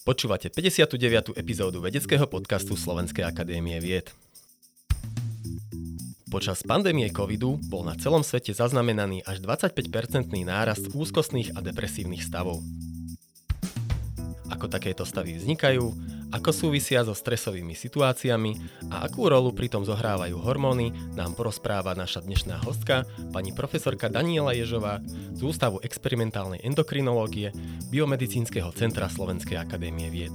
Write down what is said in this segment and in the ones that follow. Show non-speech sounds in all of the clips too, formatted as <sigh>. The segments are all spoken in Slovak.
Počúvate 59. epizódu vedeckého podcastu Slovenskej akadémie vied. Počas pandémie covidu bol na celom svete zaznamenaný až 25-percentný nárast úzkostných a depresívnych stavov. Ako takéto stavy vznikajú, ako súvisia so stresovými situáciami a akú rolu pritom zohrávajú hormóny, nám porozpráva naša dnešná hostka, pani profesorka Daniela Ježová z Ústavu experimentálnej endokrinológie Biomedicínskeho centra Slovenskej akadémie vied.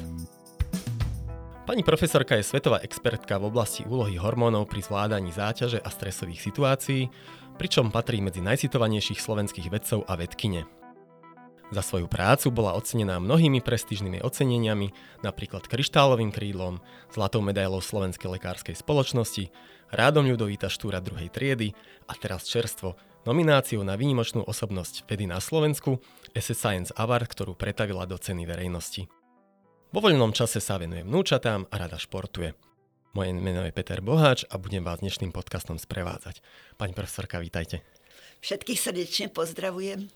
Pani profesorka je svetová expertka v oblasti úlohy hormónov pri zvládaní záťaže a stresových situácií, pričom patrí medzi najcitovanejších slovenských vedcov a vedkine. Za svoju prácu bola ocenená mnohými prestížnymi oceneniami, napríklad kryštálovým krídlom, zlatou medailou Slovenskej lekárskej spoločnosti, rádom Ľudovíta Štúra druhej triedy a teraz čerstvo nomináciou na výnimočnú osobnosť vedy na Slovensku SS Science Award, ktorú pretavila do ceny verejnosti. Vo voľnom čase sa venuje vnúčatám a rada športuje. Moje meno je Peter Boháč a budem vás dnešným podcastom sprevádzať. Pani profesorka, vítajte. Všetkých srdečne pozdravujem.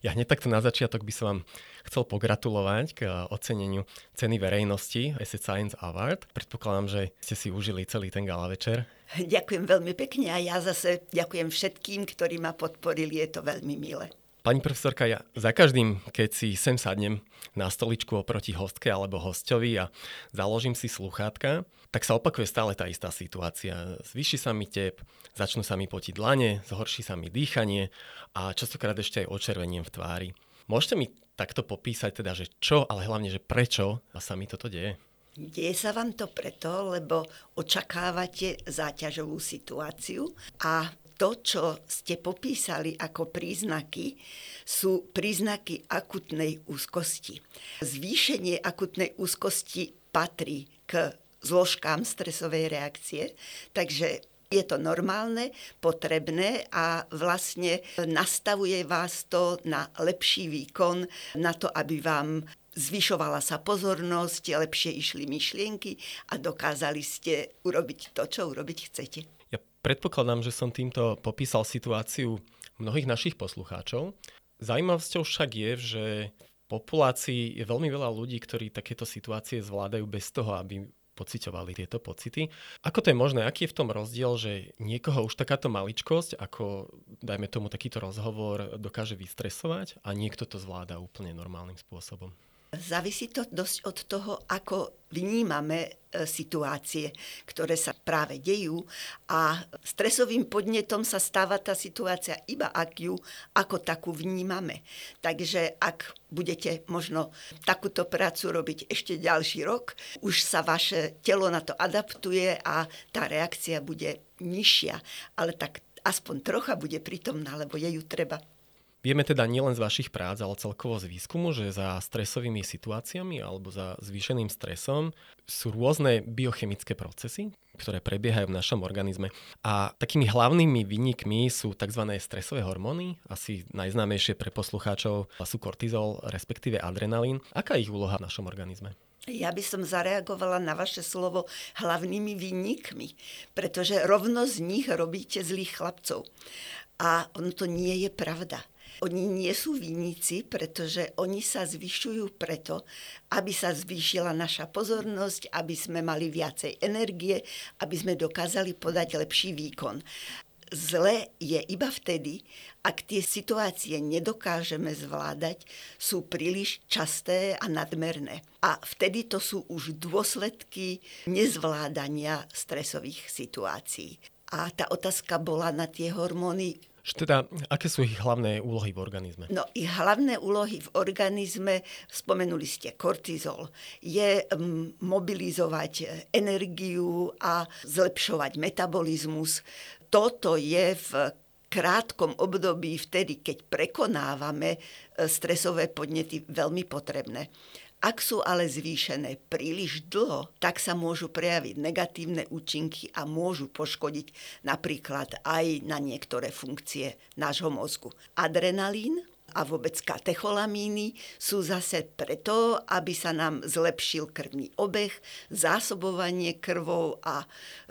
Ja hneď takto na začiatok by som vám chcel pogratulovať k eh, oceneniu ceny verejnosti Asset Science Award. Predpokladám, že ste si užili celý ten gala večer. Ďakujem veľmi pekne a ja zase ďakujem všetkým, ktorí ma podporili. Je to veľmi milé. Pani profesorka, ja za každým, keď si sem sadnem na stoličku oproti hostke alebo hostovi a založím si sluchátka, tak sa opakuje stále tá istá situácia. Zvýši sa mi tep, začnú sa mi potiť dlane, zhorší sa mi dýchanie a častokrát ešte aj očerveniem v tvári. Môžete mi takto popísať teda, že čo, ale hlavne, že prečo sa mi toto deje? Deje sa vám to preto, lebo očakávate záťažovú situáciu a to, čo ste popísali ako príznaky, sú príznaky akutnej úzkosti. Zvýšenie akutnej úzkosti patrí k zložkám stresovej reakcie, takže je to normálne, potrebné a vlastne nastavuje vás to na lepší výkon, na to, aby vám zvyšovala sa pozornosť, lepšie išli myšlienky a dokázali ste urobiť to, čo urobiť chcete. Predpokladám, že som týmto popísal situáciu mnohých našich poslucháčov. Zaujímavosťou však je, že v populácii je veľmi veľa ľudí, ktorí takéto situácie zvládajú bez toho, aby pociťovali tieto pocity. Ako to je možné? Aký je v tom rozdiel, že niekoho už takáto maličkosť, ako dajme tomu takýto rozhovor, dokáže vystresovať a niekto to zvláda úplne normálnym spôsobom? Závisí to dosť od toho, ako vnímame e, situácie, ktoré sa práve dejú a stresovým podnetom sa stáva tá situácia iba ak ju ako takú vnímame. Takže ak budete možno takúto prácu robiť ešte ďalší rok, už sa vaše telo na to adaptuje a tá reakcia bude nižšia, ale tak aspoň trocha bude prítomná, lebo je ju treba. Vieme teda nielen z vašich prác, ale celkovo z výskumu, že za stresovými situáciami alebo za zvýšeným stresom sú rôzne biochemické procesy, ktoré prebiehajú v našom organizme. A takými hlavnými výnikmi sú tzv. stresové hormóny, asi najznámejšie pre poslucháčov sú kortizol, respektíve adrenalín. Aká je ich úloha v našom organizme? Ja by som zareagovala na vaše slovo hlavnými výnikmi, pretože rovno z nich robíte zlých chlapcov. A ono to nie je pravda. Oni nie sú vinníci, pretože oni sa zvyšujú preto, aby sa zvýšila naša pozornosť, aby sme mali viacej energie, aby sme dokázali podať lepší výkon. Zle je iba vtedy, ak tie situácie nedokážeme zvládať, sú príliš časté a nadmerné. A vtedy to sú už dôsledky nezvládania stresových situácií. A tá otázka bola na tie hormóny teda, aké sú ich hlavné úlohy v organizme? No, ich hlavné úlohy v organizme, spomenuli ste kortizol, je mm, mobilizovať energiu a zlepšovať metabolizmus. Toto je v krátkom období, vtedy, keď prekonávame e, stresové podnety, veľmi potrebné. Ak sú ale zvýšené príliš dlho, tak sa môžu prejaviť negatívne účinky a môžu poškodiť napríklad aj na niektoré funkcie nášho mozgu. Adrenalín a vôbec katecholamíny sú zase preto, aby sa nám zlepšil krvný obeh, zásobovanie krvou a e,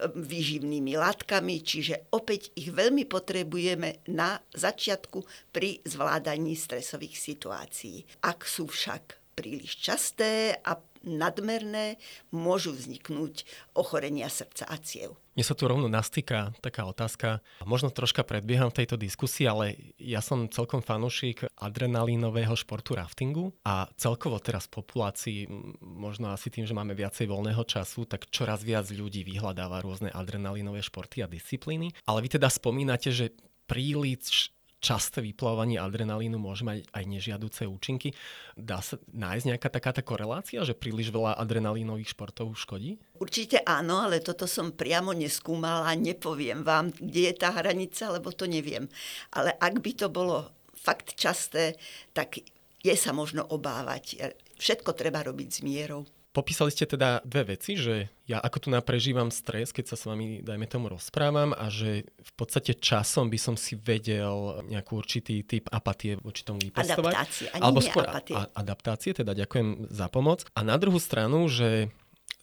výživnými látkami, čiže opäť ich veľmi potrebujeme na začiatku pri zvládaní stresových situácií. Ak sú však príliš časté a nadmerné, môžu vzniknúť ochorenia srdca a ciev. Mne sa tu rovno nastýka taká otázka. Možno troška predbieham v tejto diskusii, ale ja som celkom fanúšik adrenalínového športu raftingu a celkovo teraz v populácii, možno asi tým, že máme viacej voľného času, tak čoraz viac ľudí vyhľadáva rôzne adrenalínové športy a disciplíny. Ale vy teda spomínate, že príliš časté vyplávanie adrenalínu môže mať aj nežiaduce účinky. Dá sa nájsť nejaká takáto korelácia, že príliš veľa adrenalínových športov škodí? Určite áno, ale toto som priamo neskúmala nepoviem vám, kde je tá hranica, lebo to neviem. Ale ak by to bolo fakt časté, tak je sa možno obávať. Všetko treba robiť s mierou. Popísali ste teda dve veci, že ja ako tu naprežívam stres, keď sa s vami, dajme tomu, rozprávam a že v podstate časom by som si vedel nejaký určitý typ apatie voči tomu vypestovať. Adaptácie, ani Alebo skôr apatie. A, adaptácie, teda ďakujem za pomoc. A na druhú stranu, že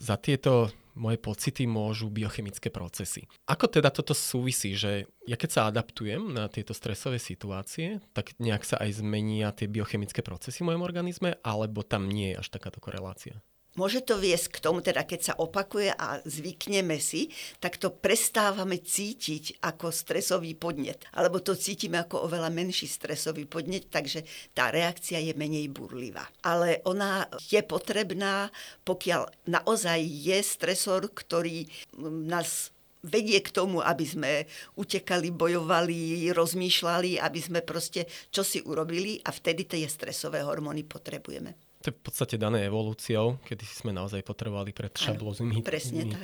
za tieto moje pocity môžu biochemické procesy. Ako teda toto súvisí, že ja keď sa adaptujem na tieto stresové situácie, tak nejak sa aj zmenia tie biochemické procesy v mojom organizme, alebo tam nie je až takáto korelácia? Môže to viesť k tomu, teda keď sa opakuje a zvykneme si, tak to prestávame cítiť ako stresový podnet. Alebo to cítime ako oveľa menší stresový podnet, takže tá reakcia je menej burlivá. Ale ona je potrebná, pokiaľ naozaj je stresor, ktorý nás vedie k tomu, aby sme utekali, bojovali, rozmýšľali, aby sme proste čo urobili a vtedy tie stresové hormóny potrebujeme to je v podstate dané evolúciou, kedy sme naozaj potrebovali pred šablóznymi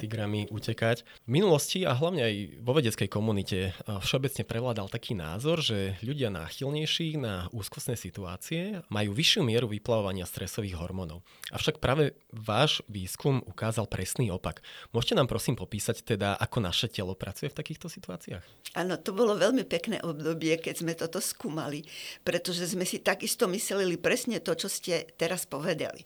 tigrami utekať. V minulosti a hlavne aj vo vedeckej komunite všeobecne prevládal taký názor, že ľudia náchylnejší na úzkostné situácie majú vyššiu mieru vyplavovania stresových hormónov. Avšak práve váš výskum ukázal presný opak. Môžete nám prosím popísať teda, ako naše telo pracuje v takýchto situáciách? Áno, to bolo veľmi pekné obdobie, keď sme toto skúmali, pretože sme si takisto mysleli presne to, čo ste teraz povedali.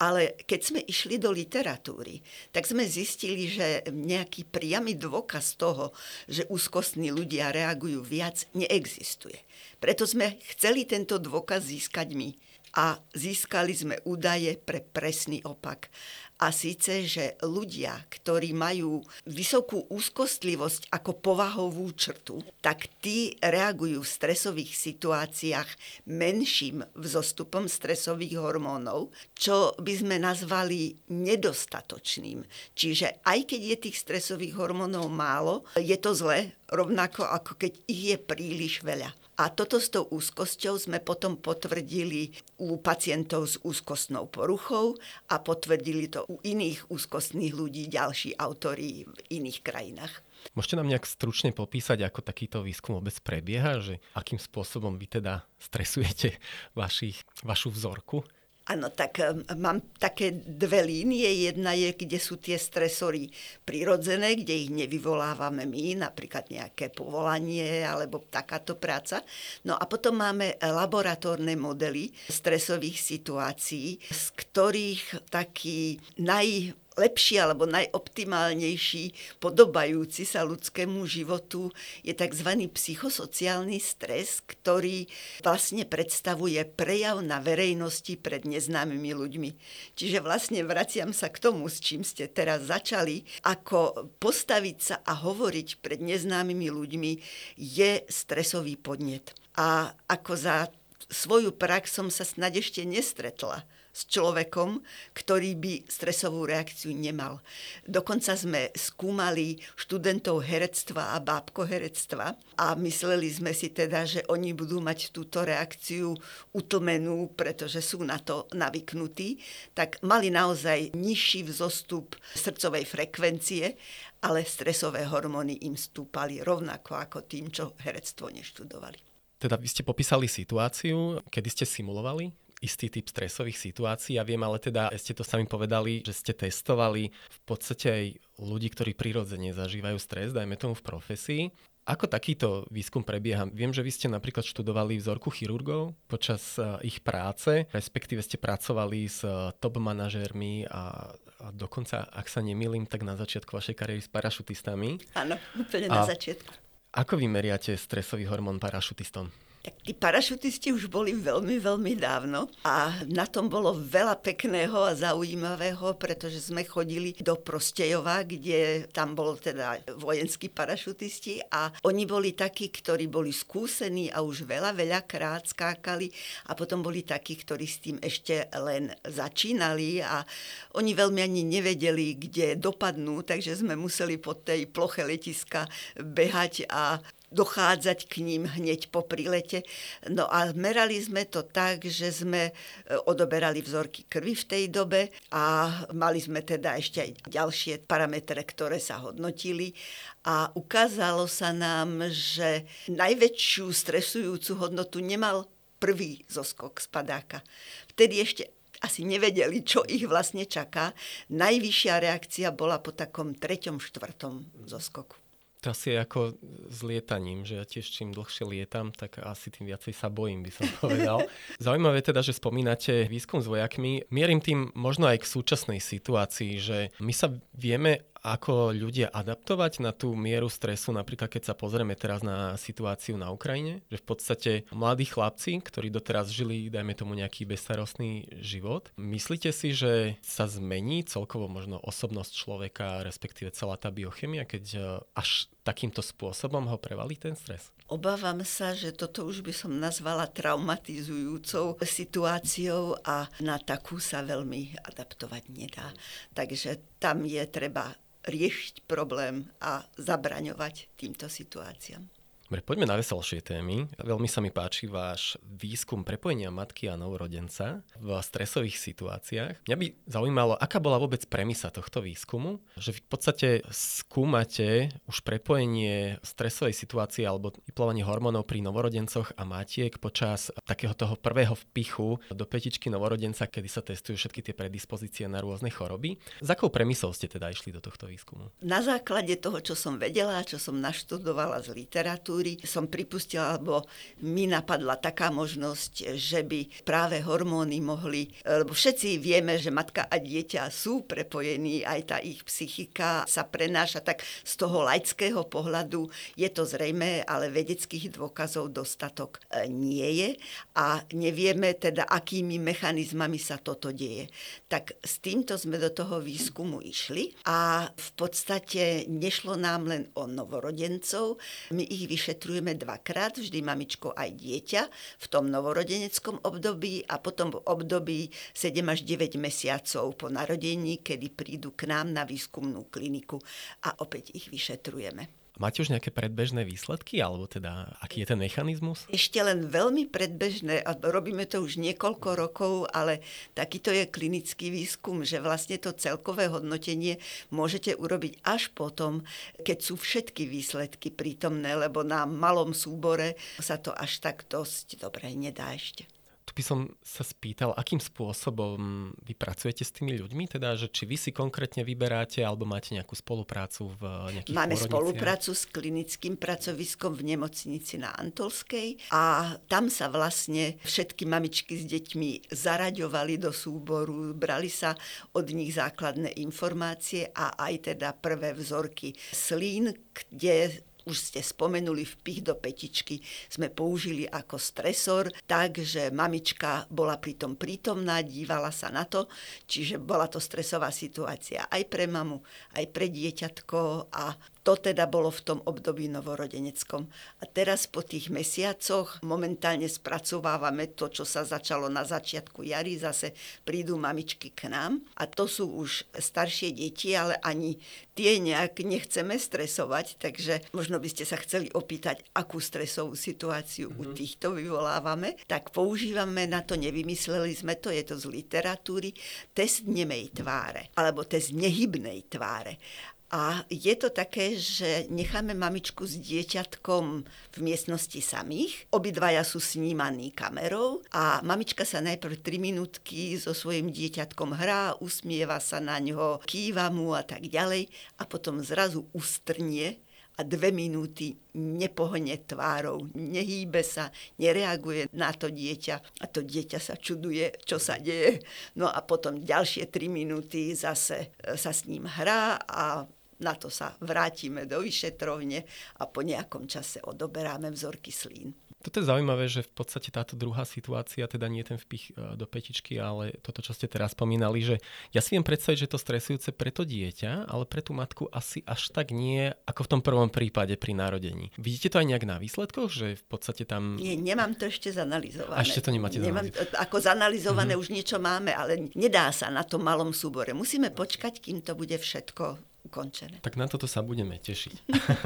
Ale keď sme išli do literatúry, tak sme zistili, že nejaký priamy dôkaz toho, že úzkostní ľudia reagujú viac, neexistuje. Preto sme chceli tento dôkaz získať my a získali sme údaje pre presný opak. A síce, že ľudia, ktorí majú vysokú úzkostlivosť ako povahovú črtu, tak tí reagujú v stresových situáciách menším vzostupom stresových hormónov, čo by sme nazvali nedostatočným. Čiže aj keď je tých stresových hormónov málo, je to zle, rovnako ako keď ich je príliš veľa. A toto s tou úzkosťou sme potom potvrdili u pacientov s úzkostnou poruchou a potvrdili to u iných úzkostných ľudí, ďalší autory v iných krajinách. Môžete nám nejak stručne popísať, ako takýto výskum vôbec prebieha, že akým spôsobom vy teda stresujete vašich, vašu vzorku? Áno, tak um, mám také dve línie. Jedna je, kde sú tie stresory prirodzené, kde ich nevyvolávame my, napríklad nejaké povolanie alebo takáto práca. No a potom máme laboratórne modely stresových situácií, z ktorých taký naj lepší alebo najoptimálnejší, podobajúci sa ľudskému životu je tzv. psychosociálny stres, ktorý vlastne predstavuje prejav na verejnosti pred neznámymi ľuďmi. Čiže vlastne vraciam sa k tomu, s čím ste teraz začali, ako postaviť sa a hovoriť pred neznámymi ľuďmi je stresový podnet. A ako za svoju prax som sa snad ešte nestretla s človekom, ktorý by stresovú reakciu nemal. Dokonca sme skúmali študentov herectva a bábkoherectva a mysleli sme si teda, že oni budú mať túto reakciu utlmenú, pretože sú na to navyknutí, tak mali naozaj nižší vzostup srdcovej frekvencie, ale stresové hormóny im stúpali rovnako ako tým, čo herectvo neštudovali. Teda vy ste popísali situáciu, kedy ste simulovali istý typ stresových situácií. Ja viem, ale teda ste to sami povedali, že ste testovali v podstate aj ľudí, ktorí prirodzene zažívajú stres, dajme tomu v profesii. Ako takýto výskum prebieha? Viem, že vy ste napríklad študovali vzorku chirurgov počas eh, ich práce, respektíve ste pracovali s eh, top manažérmi a, a dokonca, ak sa nemýlim, tak na začiatku vašej kariéry s parašutistami. Áno, úplne na a začiatku. Ako vy meriate stresový hormón parašutistom? Tak tí parašutisti už boli veľmi, veľmi dávno a na tom bolo veľa pekného a zaujímavého, pretože sme chodili do Prostejova, kde tam bolo teda vojenskí parašutisti a oni boli takí, ktorí boli skúsení a už veľa, veľa krát skákali a potom boli takí, ktorí s tým ešte len začínali a oni veľmi ani nevedeli, kde dopadnú, takže sme museli po tej ploche letiska behať a dochádzať k ním hneď po prilete. No a merali sme to tak, že sme e, odoberali vzorky krvi v tej dobe a mali sme teda ešte aj ďalšie parametre, ktoré sa hodnotili a ukázalo sa nám, že najväčšiu stresujúcu hodnotu nemal prvý zoskok spadáka. Vtedy ešte asi nevedeli, čo ich vlastne čaká. Najvyššia reakcia bola po takom treťom, štvrtom zoskoku. Asi ako s lietaním, že ja tiež čím dlhšie lietam, tak asi tým viacej sa bojím, by som <laughs> povedal. Zaujímavé teda, že spomínate výskum s vojakmi. Mierim tým možno aj k súčasnej situácii, že my sa vieme ako ľudia adaptovať na tú mieru stresu, napríklad keď sa pozrieme teraz na situáciu na Ukrajine, že v podstate mladí chlapci, ktorí doteraz žili, dajme tomu nejaký bezstarostný život, myslíte si, že sa zmení celkovo možno osobnosť človeka, respektíve celá tá biochemia, keď e, až takýmto spôsobom ho prevalí ten stres? Obávam sa, že toto už by som nazvala traumatizujúcou situáciou a na takú sa veľmi adaptovať nedá. Takže tam je treba riešiť problém a zabraňovať týmto situáciám. Dobre, poďme na veselšie témy. Veľmi sa mi páči váš výskum prepojenia matky a novorodenca v stresových situáciách. Mňa by zaujímalo, aká bola vôbec premisa tohto výskumu, že v podstate skúmate už prepojenie stresovej situácie alebo vyplovanie hormónov pri novorodencoch a matiek počas takého toho prvého vpichu do petičky novorodenca, kedy sa testujú všetky tie predispozície na rôzne choroby. Za akou premisou ste teda išli do tohto výskumu? Na základe toho, čo som vedela, čo som naštudovala z literatúry, literatúry som pripustila, alebo mi napadla taká možnosť, že by práve hormóny mohli, lebo všetci vieme, že matka a dieťa sú prepojení, aj tá ich psychika sa prenáša, tak z toho laického pohľadu je to zrejme, ale vedeckých dôkazov dostatok e, nie je a nevieme teda, akými mechanizmami sa toto deje. Tak s týmto sme do toho výskumu išli a v podstate nešlo nám len o novorodencov, my ich vyš vyšetrujeme dvakrát, vždy mamičko aj dieťa v tom novorodeneckom období a potom v období 7 až 9 mesiacov po narodení, kedy prídu k nám na výskumnú kliniku a opäť ich vyšetrujeme. Máte už nejaké predbežné výsledky, alebo teda aký je ten mechanizmus? Ešte len veľmi predbežné, a robíme to už niekoľko rokov, ale takýto je klinický výskum, že vlastne to celkové hodnotenie môžete urobiť až potom, keď sú všetky výsledky prítomné, lebo na malom súbore sa to až tak dosť dobre nedá ešte by som sa spýtal, akým spôsobom vy pracujete s tými ľuďmi, teda, že či vy si konkrétne vyberáte, alebo máte nejakú spoluprácu v nejakých Máme spoluprácu s klinickým pracoviskom v nemocnici na Antolskej a tam sa vlastne všetky mamičky s deťmi zaraďovali do súboru, brali sa od nich základné informácie a aj teda prvé vzorky slín, kde už ste spomenuli, vpich do petičky sme použili ako stresor, takže mamička bola pritom prítomná, dívala sa na to, čiže bola to stresová situácia aj pre mamu, aj pre dieťatko a to teda bolo v tom období novorodeneckom. A teraz po tých mesiacoch momentálne spracovávame to, čo sa začalo na začiatku jary, zase prídu mamičky k nám a to sú už staršie deti, ale ani tie nejak nechceme stresovať, takže možno by ste sa chceli opýtať, akú stresovú situáciu mm-hmm. u mhm. týchto vyvolávame, tak používame na to, nevymysleli sme to, je to z literatúry, test nemej tváre, alebo test nehybnej tváre. A je to také, že necháme mamičku s dieťatkom v miestnosti samých. Obidvaja sú snímaní kamerou a mamička sa najprv 3 minútky so svojím dieťatkom hrá, usmieva sa na ňo, kýva mu a tak ďalej a potom zrazu ustrnie a dve minúty nepohne tvárou, nehýbe sa, nereaguje na to dieťa a to dieťa sa čuduje, čo sa deje. No a potom ďalšie tri minúty zase sa s ním hrá a na to sa vrátime do vyšetrovne a po nejakom čase odoberáme vzorky slín. Toto je zaujímavé, že v podstate táto druhá situácia, teda nie ten vpich e, do petičky, ale toto, čo ste teraz spomínali, že ja si viem predstaviť, že to stresujúce pre to dieťa, ale pre tú matku asi až tak nie, ako v tom prvom prípade pri narodení. Vidíte to aj nejak na výsledkoch, že v podstate tam... Nie, nemám to ešte zanalizované. A ešte to nemáte nemám, zanalizované. Ako zanalizované mm-hmm. už niečo máme, ale nedá sa na tom malom súbore. Musíme počkať, kým to bude všetko ukončené. Tak na toto sa budeme tešiť.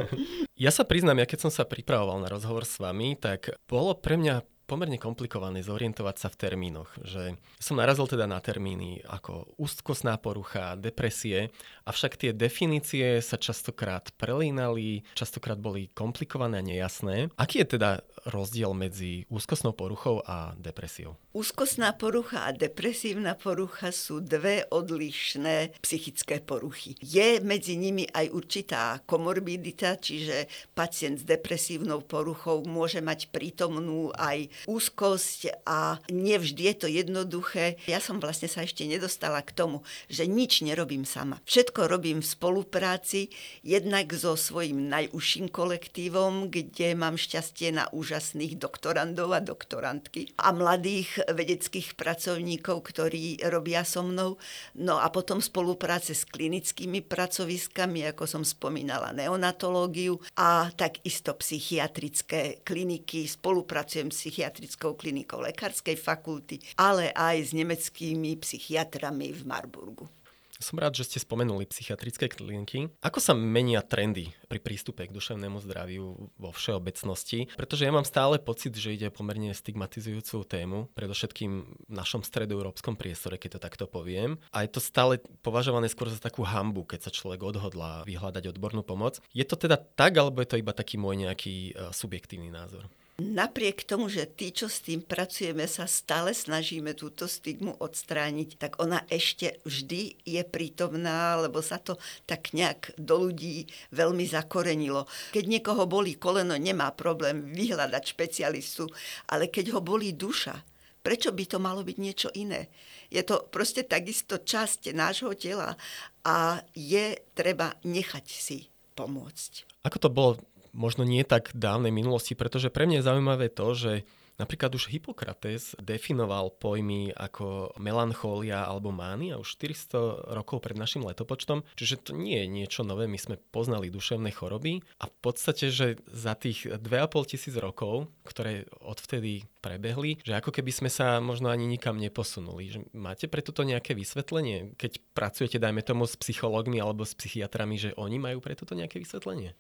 <laughs> ja sa priznám, ja keď som sa pripravoval na rozhovor s vami, tak bolo pre mňa pomerne komplikované zorientovať sa v termínoch. Že som narazil teda na termíny ako úzkostná porucha, depresie, avšak tie definície sa častokrát prelínali, častokrát boli komplikované a nejasné. Aký je teda rozdiel medzi úzkostnou poruchou a depresiou? Úzkostná porucha a depresívna porucha sú dve odlišné psychické poruchy. Je medzi nimi aj určitá komorbidita, čiže pacient s depresívnou poruchou môže mať prítomnú aj úzkosť a nevždy je to jednoduché. Ja som vlastne sa ešte nedostala k tomu, že nič nerobím sama. Všetko robím v spolupráci, jednak so svojím najúžším kolektívom, kde mám šťastie na úžasných doktorandov a doktorantky a mladých vedeckých pracovníkov, ktorí robia so mnou. No a potom spolupráce s klinickými pracoviskami, ako som spomínala, neonatológiu a takisto psychiatrické kliniky. Spolupracujem s psychiatrickou klinikou lekárskej fakulty, ale aj s nemeckými psychiatrami v Marburgu. Som rád, že ste spomenuli psychiatrické kliniky. Ako sa menia trendy pri prístupe k duševnému zdraviu vo všeobecnosti? Pretože ja mám stále pocit, že ide pomerne stigmatizujúcu tému, predovšetkým v našom stredoeurópskom priestore, keď to takto poviem. A je to stále považované skôr za takú hambu, keď sa človek odhodlá vyhľadať odbornú pomoc. Je to teda tak, alebo je to iba taký môj nejaký e, subjektívny názor? Napriek tomu, že tí, čo s tým pracujeme, sa stále snažíme túto stigmu odstrániť, tak ona ešte vždy je prítomná, lebo sa to tak nejak do ľudí veľmi zakorenilo. Keď niekoho bolí koleno, nemá problém vyhľadať špecialistu, ale keď ho bolí duša, prečo by to malo byť niečo iné? Je to proste takisto časť nášho tela a je treba nechať si pomôcť. Ako to bolo možno nie tak dávnej minulosti, pretože pre mňa je zaujímavé to, že Napríklad už Hippokrates definoval pojmy ako melancholia alebo mánia už 400 rokov pred našim letopočtom, čiže to nie je niečo nové, my sme poznali duševné choroby a v podstate, že za tých 2,5 tisíc rokov, ktoré odvtedy prebehli, že ako keby sme sa možno ani nikam neposunuli. Že máte pre toto nejaké vysvetlenie, keď pracujete, dajme tomu, s psychológmi alebo s psychiatrami, že oni majú pre toto nejaké vysvetlenie?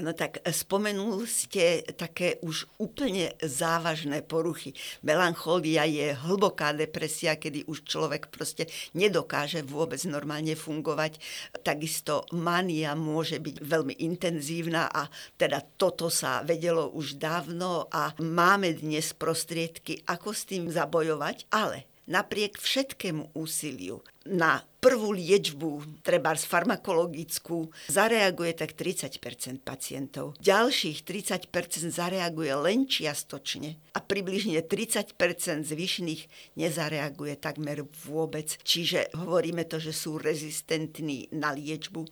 No tak spomenul ste také už úplne závažné poruchy. Melancholia je hlboká depresia, kedy už človek proste nedokáže vôbec normálne fungovať. Takisto mania môže byť veľmi intenzívna a teda toto sa vedelo už dávno a máme dnes prostriedky, ako s tým zabojovať, ale napriek všetkému úsiliu na prvú liečbu, treba z farmakologickú, zareaguje tak 30% pacientov. Ďalších 30% zareaguje len čiastočne a približne 30% zvyšných nezareaguje takmer vôbec. Čiže hovoríme to, že sú rezistentní na liečbu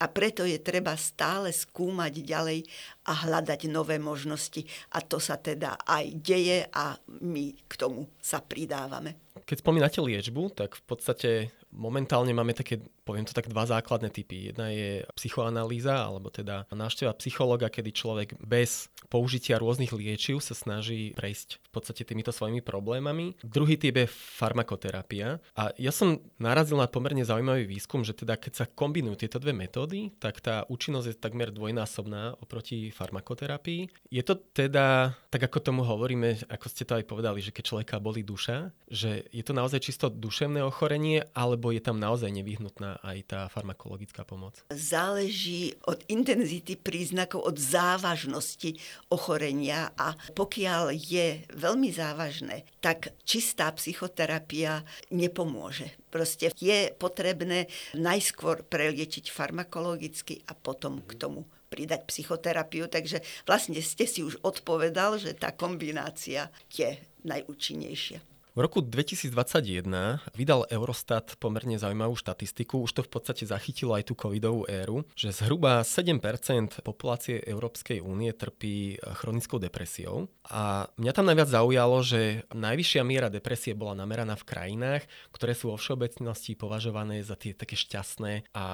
a preto je treba stále skúmať ďalej a hľadať nové možnosti. A to sa teda aj deje a my k tomu sa pridávame. Keď spomínate liečbu, tak v podstate momentálne máme také, poviem to tak, dva základné typy. Jedna je psychoanalýza, alebo teda návšteva psychologa, kedy človek bez použitia rôznych liečiv sa snaží prejsť v podstate týmito svojimi problémami. Druhý typ je farmakoterapia. A ja som narazil na pomerne zaujímavý výskum, že teda keď sa kombinujú tieto dve metódy, tak tá účinnosť je takmer dvojnásobná oproti farmakoterapii. Je to teda, tak ako tomu hovoríme, ako ste to aj povedali, že keď človeka boli duša, že je to naozaj čisto duševné ochorenie, alebo je tam naozaj nevyhnutná aj tá farmakologická pomoc? Záleží od intenzity príznakov, od závažnosti ochorenia a pokiaľ je veľmi závažné, tak čistá psychoterapia nepomôže. Proste je potrebné najskôr preliečiť farmakologicky a potom k tomu pridať psychoterapiu. Takže vlastne ste si už odpovedal, že tá kombinácia je najúčinnejšia. V roku 2021 vydal Eurostat pomerne zaujímavú štatistiku, už to v podstate zachytilo aj tú covidovú éru, že zhruba 7% populácie Európskej únie trpí chronickou depresiou. A mňa tam najviac zaujalo, že najvyššia miera depresie bola nameraná v krajinách, ktoré sú vo všeobecnosti považované za tie také šťastné a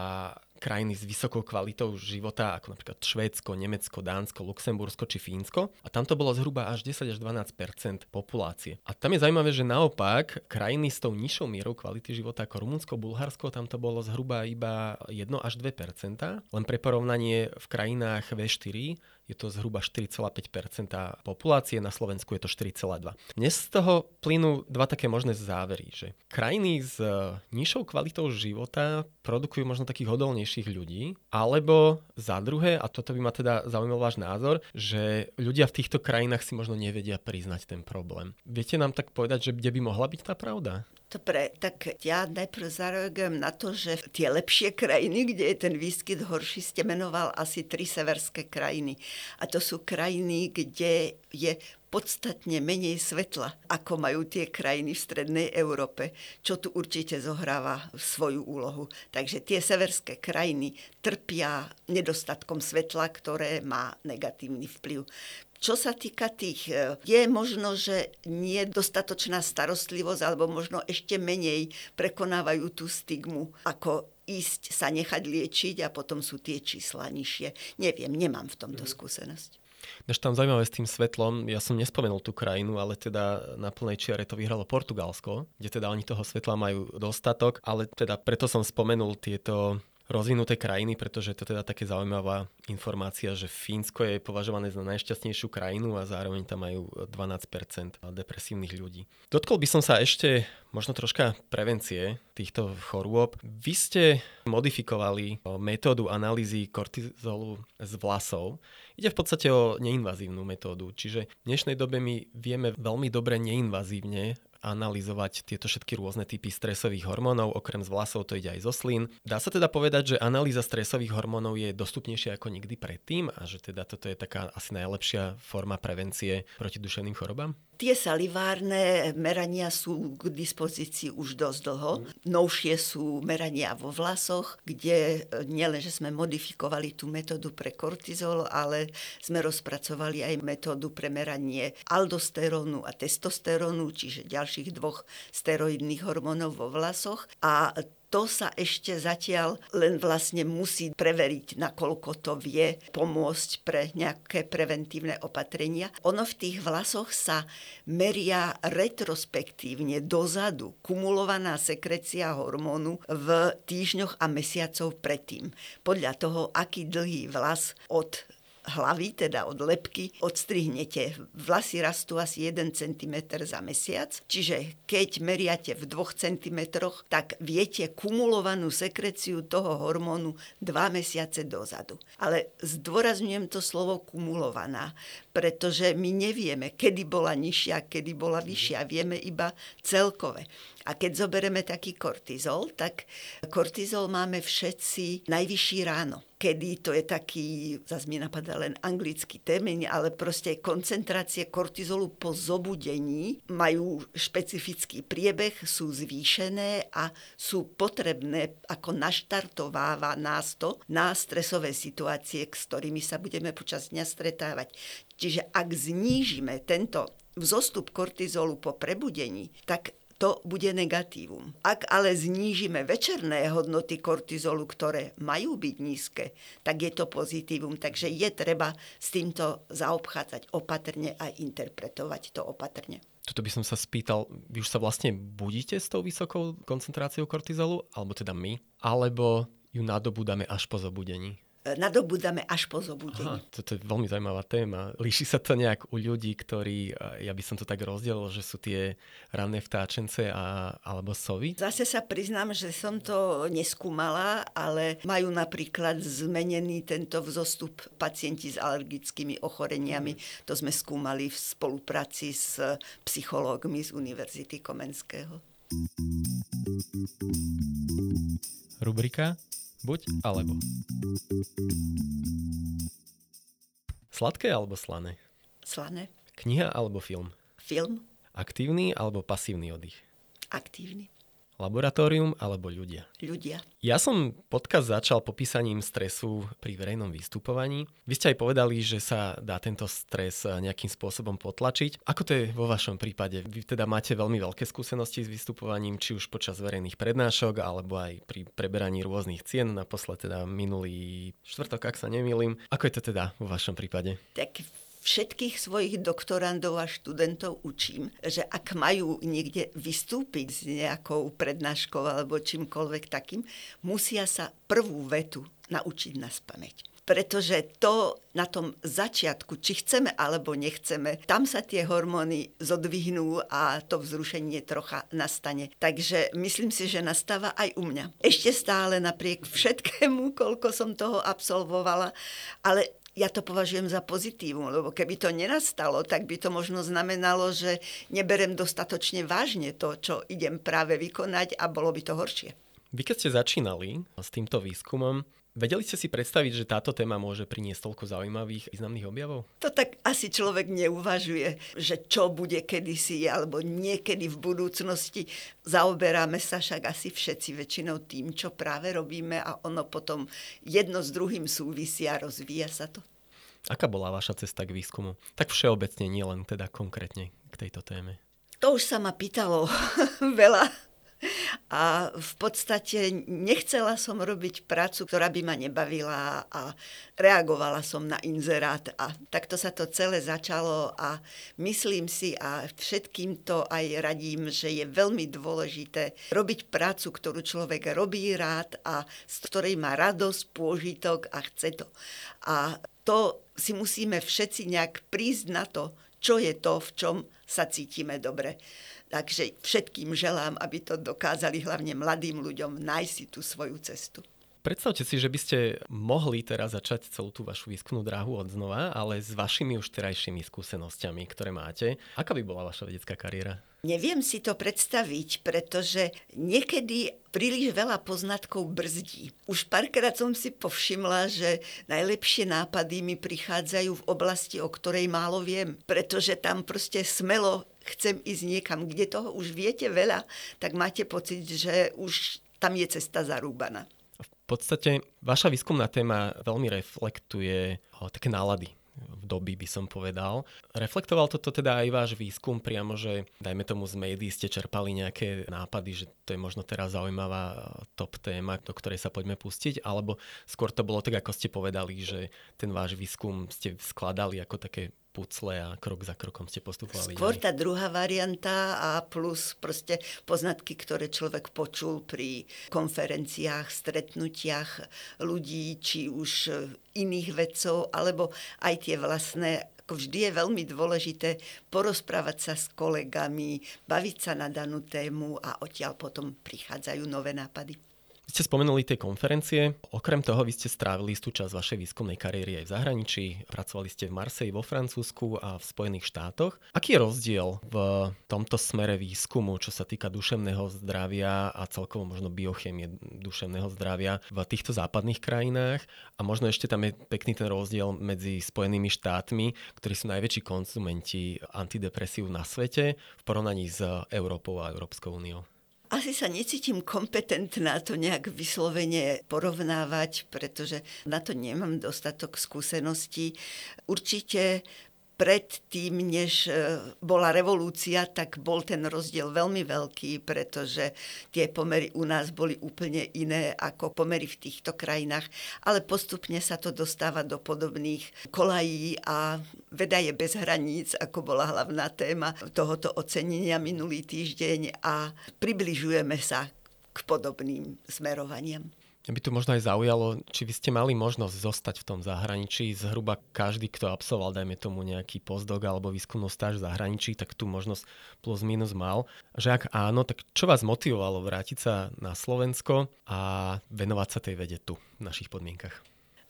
krajiny s vysokou kvalitou života, ako napríklad Švédsko, Nemecko, Dánsko, Luxembursko či Fínsko. A tam to bolo zhruba až 10 až 12% populácie. A tam je zaujímavé, že naopak krajiny s tou nižšou mierou kvality života ako Rumunsko, Bulharsko, tam to bolo zhruba iba 1 až 2% Len pre porovnanie v krajinách V4 je to zhruba 4,5% populácie, na Slovensku je to 4,2. Dnes z toho plynú dva také možné závery, že krajiny s e, nižšou kvalitou života produkujú možno takých odolnejších ľudí, alebo za druhé, a toto by ma teda zaujímal váš názor, že ľudia v týchto krajinách si možno nevedia priznať ten problém. Viete nám tak povedať, že kde by mohla byť tá pravda? Dobre, tak ja najprv zareagujem na to, že tie lepšie krajiny, kde je ten výskyt horší, ste menoval asi tri severské krajiny. A to sú krajiny, kde je podstatne menej svetla, ako majú tie krajiny v strednej Európe, čo tu určite zohráva svoju úlohu. Takže tie severské krajiny trpia nedostatkom svetla, ktoré má negatívny vplyv. Čo sa týka tých, e, je možno, že nie dostatočná starostlivosť, alebo možno ešte menej prekonávajú tú stigmu, ako ísť sa nechať liečiť a potom sú tie čísla nižšie. Neviem, nemám v tomto mhm. skúsenosť. Než tam zaujímavé s tým svetlom, ja som nespomenul tú krajinu, ale teda na plnej čiare to vyhralo Portugalsko, kde teda oni toho svetla majú dostatok, ale teda preto som spomenul tieto rozvinuté krajiny, pretože to teda také zaujímavá informácia, že Fínsko je považované za najšťastnejšiu krajinu a zároveň tam majú 12% depresívnych ľudí. Dotkol by som sa ešte možno troška prevencie týchto chorôb. Vy ste modifikovali metódu analýzy kortizolu z vlasov. Ide v podstate o neinvazívnu metódu, čiže v dnešnej dobe my vieme veľmi dobre neinvazívne analyzovať tieto všetky rôzne typy stresových hormónov, okrem z vlasov to ide aj zo slín. Dá sa teda povedať, že analýza stresových hormónov je dostupnejšia ako nikdy predtým a že teda toto je taká asi najlepšia forma prevencie proti duševným chorobám? Tie salivárne merania sú k dispozícii už dosť dlho. Novšie sú merania vo vlasoch, kde e, nielen, že sme modifikovali tú metódu pre kortizol, ale sme rozpracovali aj metódu pre meranie aldosterónu a testosterónu, čiže ďalších dvoch steroidných hormónov vo vlasoch. A to sa ešte zatiaľ len vlastne musí preveriť, nakoľko to vie pomôcť pre nejaké preventívne opatrenia. Ono v tých vlasoch sa meria retrospektívne dozadu kumulovaná sekrecia hormónu v týždňoch a mesiacov predtým. Podľa toho, aký dlhý vlas od hlavy, teda od lepky, odstrihnete. Vlasy rastú asi 1 cm za mesiac, čiže keď meriate v 2 cm, tak viete kumulovanú sekreciu toho hormónu 2 mesiace dozadu. Ale zdôrazňujem to slovo kumulovaná, pretože my nevieme, kedy bola nižšia, kedy bola vyššia. Vieme iba celkové. A keď zoberieme taký kortizol, tak kortizol máme všetci najvyšší ráno. Kedy to je taký, zase mi napadá len anglický termín, ale proste koncentrácie kortizolu po zobudení majú špecifický priebeh, sú zvýšené a sú potrebné, ako naštartováva nás to na stresové situácie, s ktorými sa budeme počas dňa stretávať. Čiže ak znížime tento vzostup kortizolu po prebudení, tak to bude negatívum. Ak ale znížime večerné hodnoty kortizolu, ktoré majú byť nízke, tak je to pozitívum. Takže je treba s týmto zaobchádzať opatrne a interpretovať to opatrne. Tuto by som sa spýtal, vy už sa vlastne budíte s tou vysokou koncentráciou kortizolu, alebo teda my, alebo ju nadobúdame až po zobudení? Nadobudáme až po zobudení. Aha, toto je veľmi zaujímavá téma. Líši sa to nejak u ľudí, ktorí, ja by som to tak rozdelil, že sú tie ranné vtáčence a, alebo sovy? Zase sa priznám, že som to neskúmala, ale majú napríklad zmenený tento vzostup pacienti s alergickými ochoreniami. Mm. To sme skúmali v spolupráci s psychológmi z Univerzity Komenského. Rubrika Buď alebo. Sladké alebo slané? Slané. Kniha alebo film? Film. Aktívny alebo pasívny oddych? Aktívny. Laboratórium alebo ľudia? Ľudia. Ja som podcast začal popísaním stresu pri verejnom vystupovaní. Vy ste aj povedali, že sa dá tento stres nejakým spôsobom potlačiť. Ako to je vo vašom prípade? Vy teda máte veľmi veľké skúsenosti s vystupovaním, či už počas verejných prednášok, alebo aj pri preberaní rôznych cien, naposled teda minulý štvrtok, ak sa nemýlim. Ako je to teda vo vašom prípade? Tak všetkých svojich doktorandov a študentov učím, že ak majú niekde vystúpiť s nejakou prednáškou alebo čímkoľvek takým, musia sa prvú vetu naučiť na spameť pretože to na tom začiatku, či chceme alebo nechceme, tam sa tie hormóny zodvihnú a to vzrušenie trocha nastane. Takže myslím si, že nastáva aj u mňa. Ešte stále napriek všetkému, koľko som toho absolvovala, ale ja to považujem za pozitívum, lebo keby to nenastalo, tak by to možno znamenalo, že neberem dostatočne vážne to, čo idem práve vykonať a bolo by to horšie. Vy keď ste začínali s týmto výskumom, Vedeli ste si predstaviť, že táto téma môže priniesť toľko zaujímavých významných objavov? To tak asi človek neuvažuje, že čo bude kedysi alebo niekedy v budúcnosti. Zaoberáme sa však asi všetci väčšinou tým, čo práve robíme a ono potom jedno s druhým súvisí a rozvíja sa to. Aká bola vaša cesta k výskumu? Tak všeobecne, nielen teda konkrétne k tejto téme. To už sa ma pýtalo <laughs> veľa a v podstate nechcela som robiť prácu, ktorá by ma nebavila a reagovala som na inzerát a takto sa to celé začalo a myslím si a všetkým to aj radím, že je veľmi dôležité robiť prácu, ktorú človek robí rád a z ktorej má radosť, pôžitok a chce to. A to si musíme všetci nejak prísť na to, čo je to, v čom sa cítime dobre. Takže všetkým želám, aby to dokázali hlavne mladým ľuďom nájsť si tú svoju cestu. Predstavte si, že by ste mohli teraz začať celú tú vašu výskumnú dráhu od znova, ale s vašimi už terajšími skúsenosťami, ktoré máte. Aká by bola vaša vedecká kariéra? Neviem si to predstaviť, pretože niekedy príliš veľa poznatkov brzdí. Už párkrát som si povšimla, že najlepšie nápady mi prichádzajú v oblasti, o ktorej málo viem, pretože tam proste smelo chcem ísť niekam, kde toho už viete veľa, tak máte pocit, že už tam je cesta zarúbaná. V podstate vaša výskumná téma veľmi reflektuje také nálady v doby, by som povedal. Reflektoval toto teda aj váš výskum priamo, že dajme tomu z médií ste čerpali nejaké nápady, že to je možno teraz zaujímavá top téma, do ktorej sa poďme pustiť, alebo skôr to bolo tak, ako ste povedali, že ten váš výskum ste skladali ako také pucle a krok za krokom ste postupovali. Skôr tá druhá varianta a plus proste poznatky, ktoré človek počul pri konferenciách, stretnutiach ľudí, či už iných vedcov, alebo aj tie vlastné ako vždy je veľmi dôležité porozprávať sa s kolegami, baviť sa na danú tému a odtiaľ potom prichádzajú nové nápady ste spomenuli tie konferencie. Okrem toho, vy ste strávili istú časť vašej výskumnej kariéry aj v zahraničí. Pracovali ste v Marseji vo Francúzsku a v Spojených štátoch. Aký je rozdiel v tomto smere výskumu, čo sa týka duševného zdravia a celkovo možno biochémie duševného zdravia v týchto západných krajinách? A možno ešte tam je pekný ten rozdiel medzi Spojenými štátmi, ktorí sú najväčší konzumenti antidepresív na svete v porovnaní s Európou a Európskou úniou asi sa necítim kompetentná to nejak vyslovene porovnávať, pretože na to nemám dostatok skúseností. Určite predtým, než e, bola revolúcia, tak bol ten rozdiel veľmi veľký, pretože tie pomery u nás boli úplne iné ako pomery v týchto krajinách, ale postupne sa to dostáva do podobných kolají a veda je bez hraníc, ako bola hlavná téma tohoto ocenenia minulý týždeň a približujeme sa k podobným smerovaniam. Mňa by tu možno aj zaujalo, či vy ste mali možnosť zostať v tom zahraničí. Zhruba každý, kto absolvoval, dajme tomu nejaký postdoc alebo výskumnú stáž v zahraničí, tak tú možnosť plus minus mal. Že ak áno, tak čo vás motivovalo vrátiť sa na Slovensko a venovať sa tej vede tu, v našich podmienkach?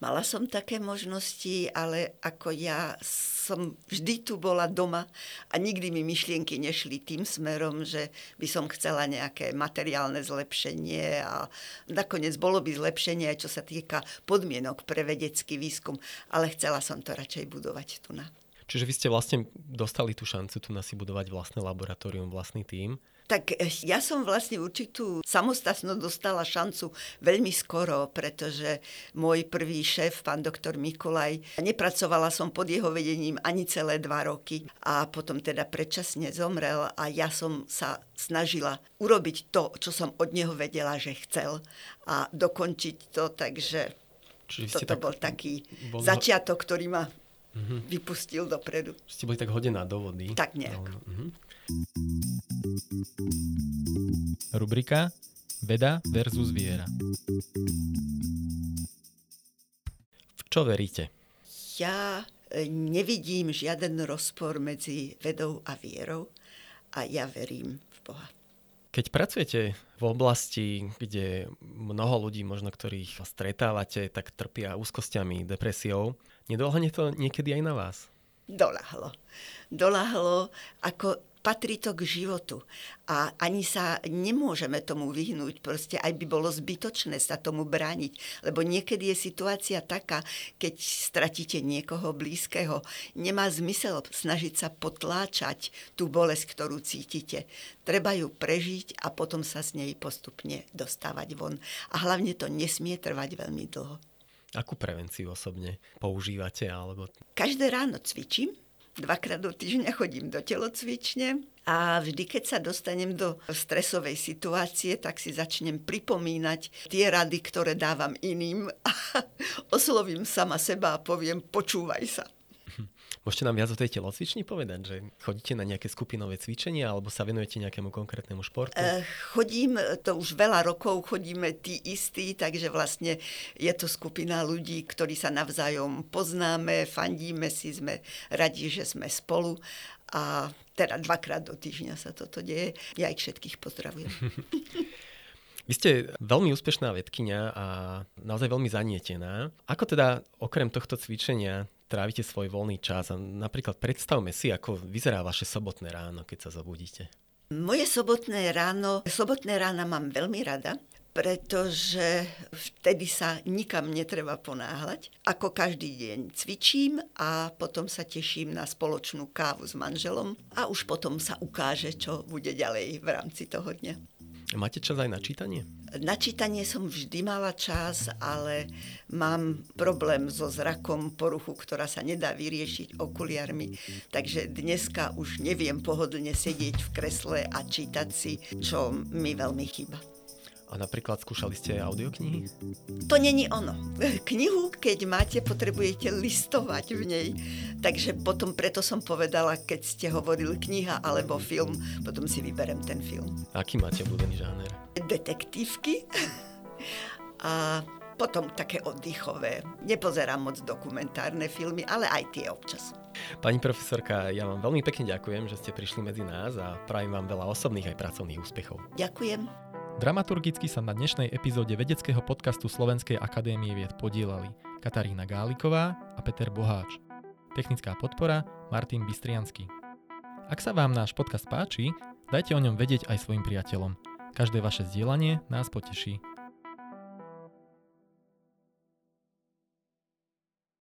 Mala som také možnosti, ale ako ja som vždy tu bola doma a nikdy mi myšlienky nešli tým smerom, že by som chcela nejaké materiálne zlepšenie a nakoniec bolo by zlepšenie aj čo sa týka podmienok pre vedecký výskum, ale chcela som to radšej budovať tu na. Čiže vy ste vlastne dostali tú šancu tu na si budovať vlastné laboratórium, vlastný tím. Tak eh, ja som vlastne určitú samostatnosť dostala šancu veľmi skoro, pretože môj prvý šéf, pán doktor Mikulaj, nepracovala som pod jeho vedením ani celé dva roky a potom teda predčasne zomrel a ja som sa snažila urobiť to, čo som od neho vedela, že chcel a dokončiť to, takže Čiže toto tak bol taký bol... začiatok, ktorý ma uh-huh. vypustil dopredu. Ste boli tak hodená do vody. Tak nejak. Uh-huh. Rubrika Veda versus viera. V čo veríte? Ja e, nevidím žiaden rozpor medzi vedou a vierou a ja verím v Boha. Keď pracujete v oblasti, kde mnoho ľudí, možno ktorých stretávate, tak trpia úzkosťami, depresiou, Nedolahne to niekedy aj na vás? Dolahlo. Dolahlo ako patrí to k životu. A ani sa nemôžeme tomu vyhnúť. Proste aj by bolo zbytočné sa tomu brániť. Lebo niekedy je situácia taká, keď stratíte niekoho blízkeho, nemá zmysel snažiť sa potláčať tú bolesť, ktorú cítite. Treba ju prežiť a potom sa z nej postupne dostávať von. A hlavne to nesmie trvať veľmi dlho. Akú prevenciu osobne používate? Alebo... Každé ráno cvičím, dvakrát do týždňa chodím do telocvične a vždy, keď sa dostanem do stresovej situácie, tak si začnem pripomínať tie rady, ktoré dávam iným a <laughs> oslovím sama seba a poviem, počúvaj sa. Môžete nám viac o tej telocvični povedať, že chodíte na nejaké skupinové cvičenia alebo sa venujete nejakému konkrétnemu športu? Uh, chodím, to už veľa rokov chodíme tí istí, takže vlastne je to skupina ľudí, ktorí sa navzájom poznáme, fandíme si, sme radi, že sme spolu a teda dvakrát do týždňa sa toto deje. Ja ich všetkých pozdravujem. <laughs> Vy ste veľmi úspešná vedkynia a naozaj veľmi zanietená. Ako teda okrem tohto cvičenia trávite svoj voľný čas. A napríklad predstavme si, ako vyzerá vaše sobotné ráno, keď sa zobudíte. Moje sobotné ráno, sobotné rána mám veľmi rada, pretože vtedy sa nikam netreba ponáhľať. Ako každý deň cvičím a potom sa teším na spoločnú kávu s manželom a už potom sa ukáže, čo bude ďalej v rámci toho dňa. Máte čas aj na čítanie? Na čítanie som vždy mala čas, ale mám problém so zrakom, poruchu, ktorá sa nedá vyriešiť okuliarmi. Takže dneska už neviem pohodlne sedieť v kresle a čítať si, čo mi veľmi chýba. A napríklad skúšali ste audioknihy? To není ono. <laughs> Knihu, keď máte, potrebujete listovať v nej. Takže potom preto som povedala, keď ste hovorili kniha alebo film, potom si vyberem ten film. Aký máte obľúbený žáner? Detektívky. <laughs> A potom také oddychové. Nepozerám moc dokumentárne filmy, ale aj tie občas. Pani profesorka, ja vám veľmi pekne ďakujem, že ste prišli medzi nás a prajem vám veľa osobných aj pracovných úspechov. Ďakujem. Dramaturgicky sa na dnešnej epizóde vedeckého podcastu Slovenskej akadémie vied podielali Katarína Gáliková a Peter Boháč. Technická podpora Martin Bystriansky. Ak sa vám náš podcast páči, dajte o ňom vedieť aj svojim priateľom. Každé vaše zdieľanie nás poteší.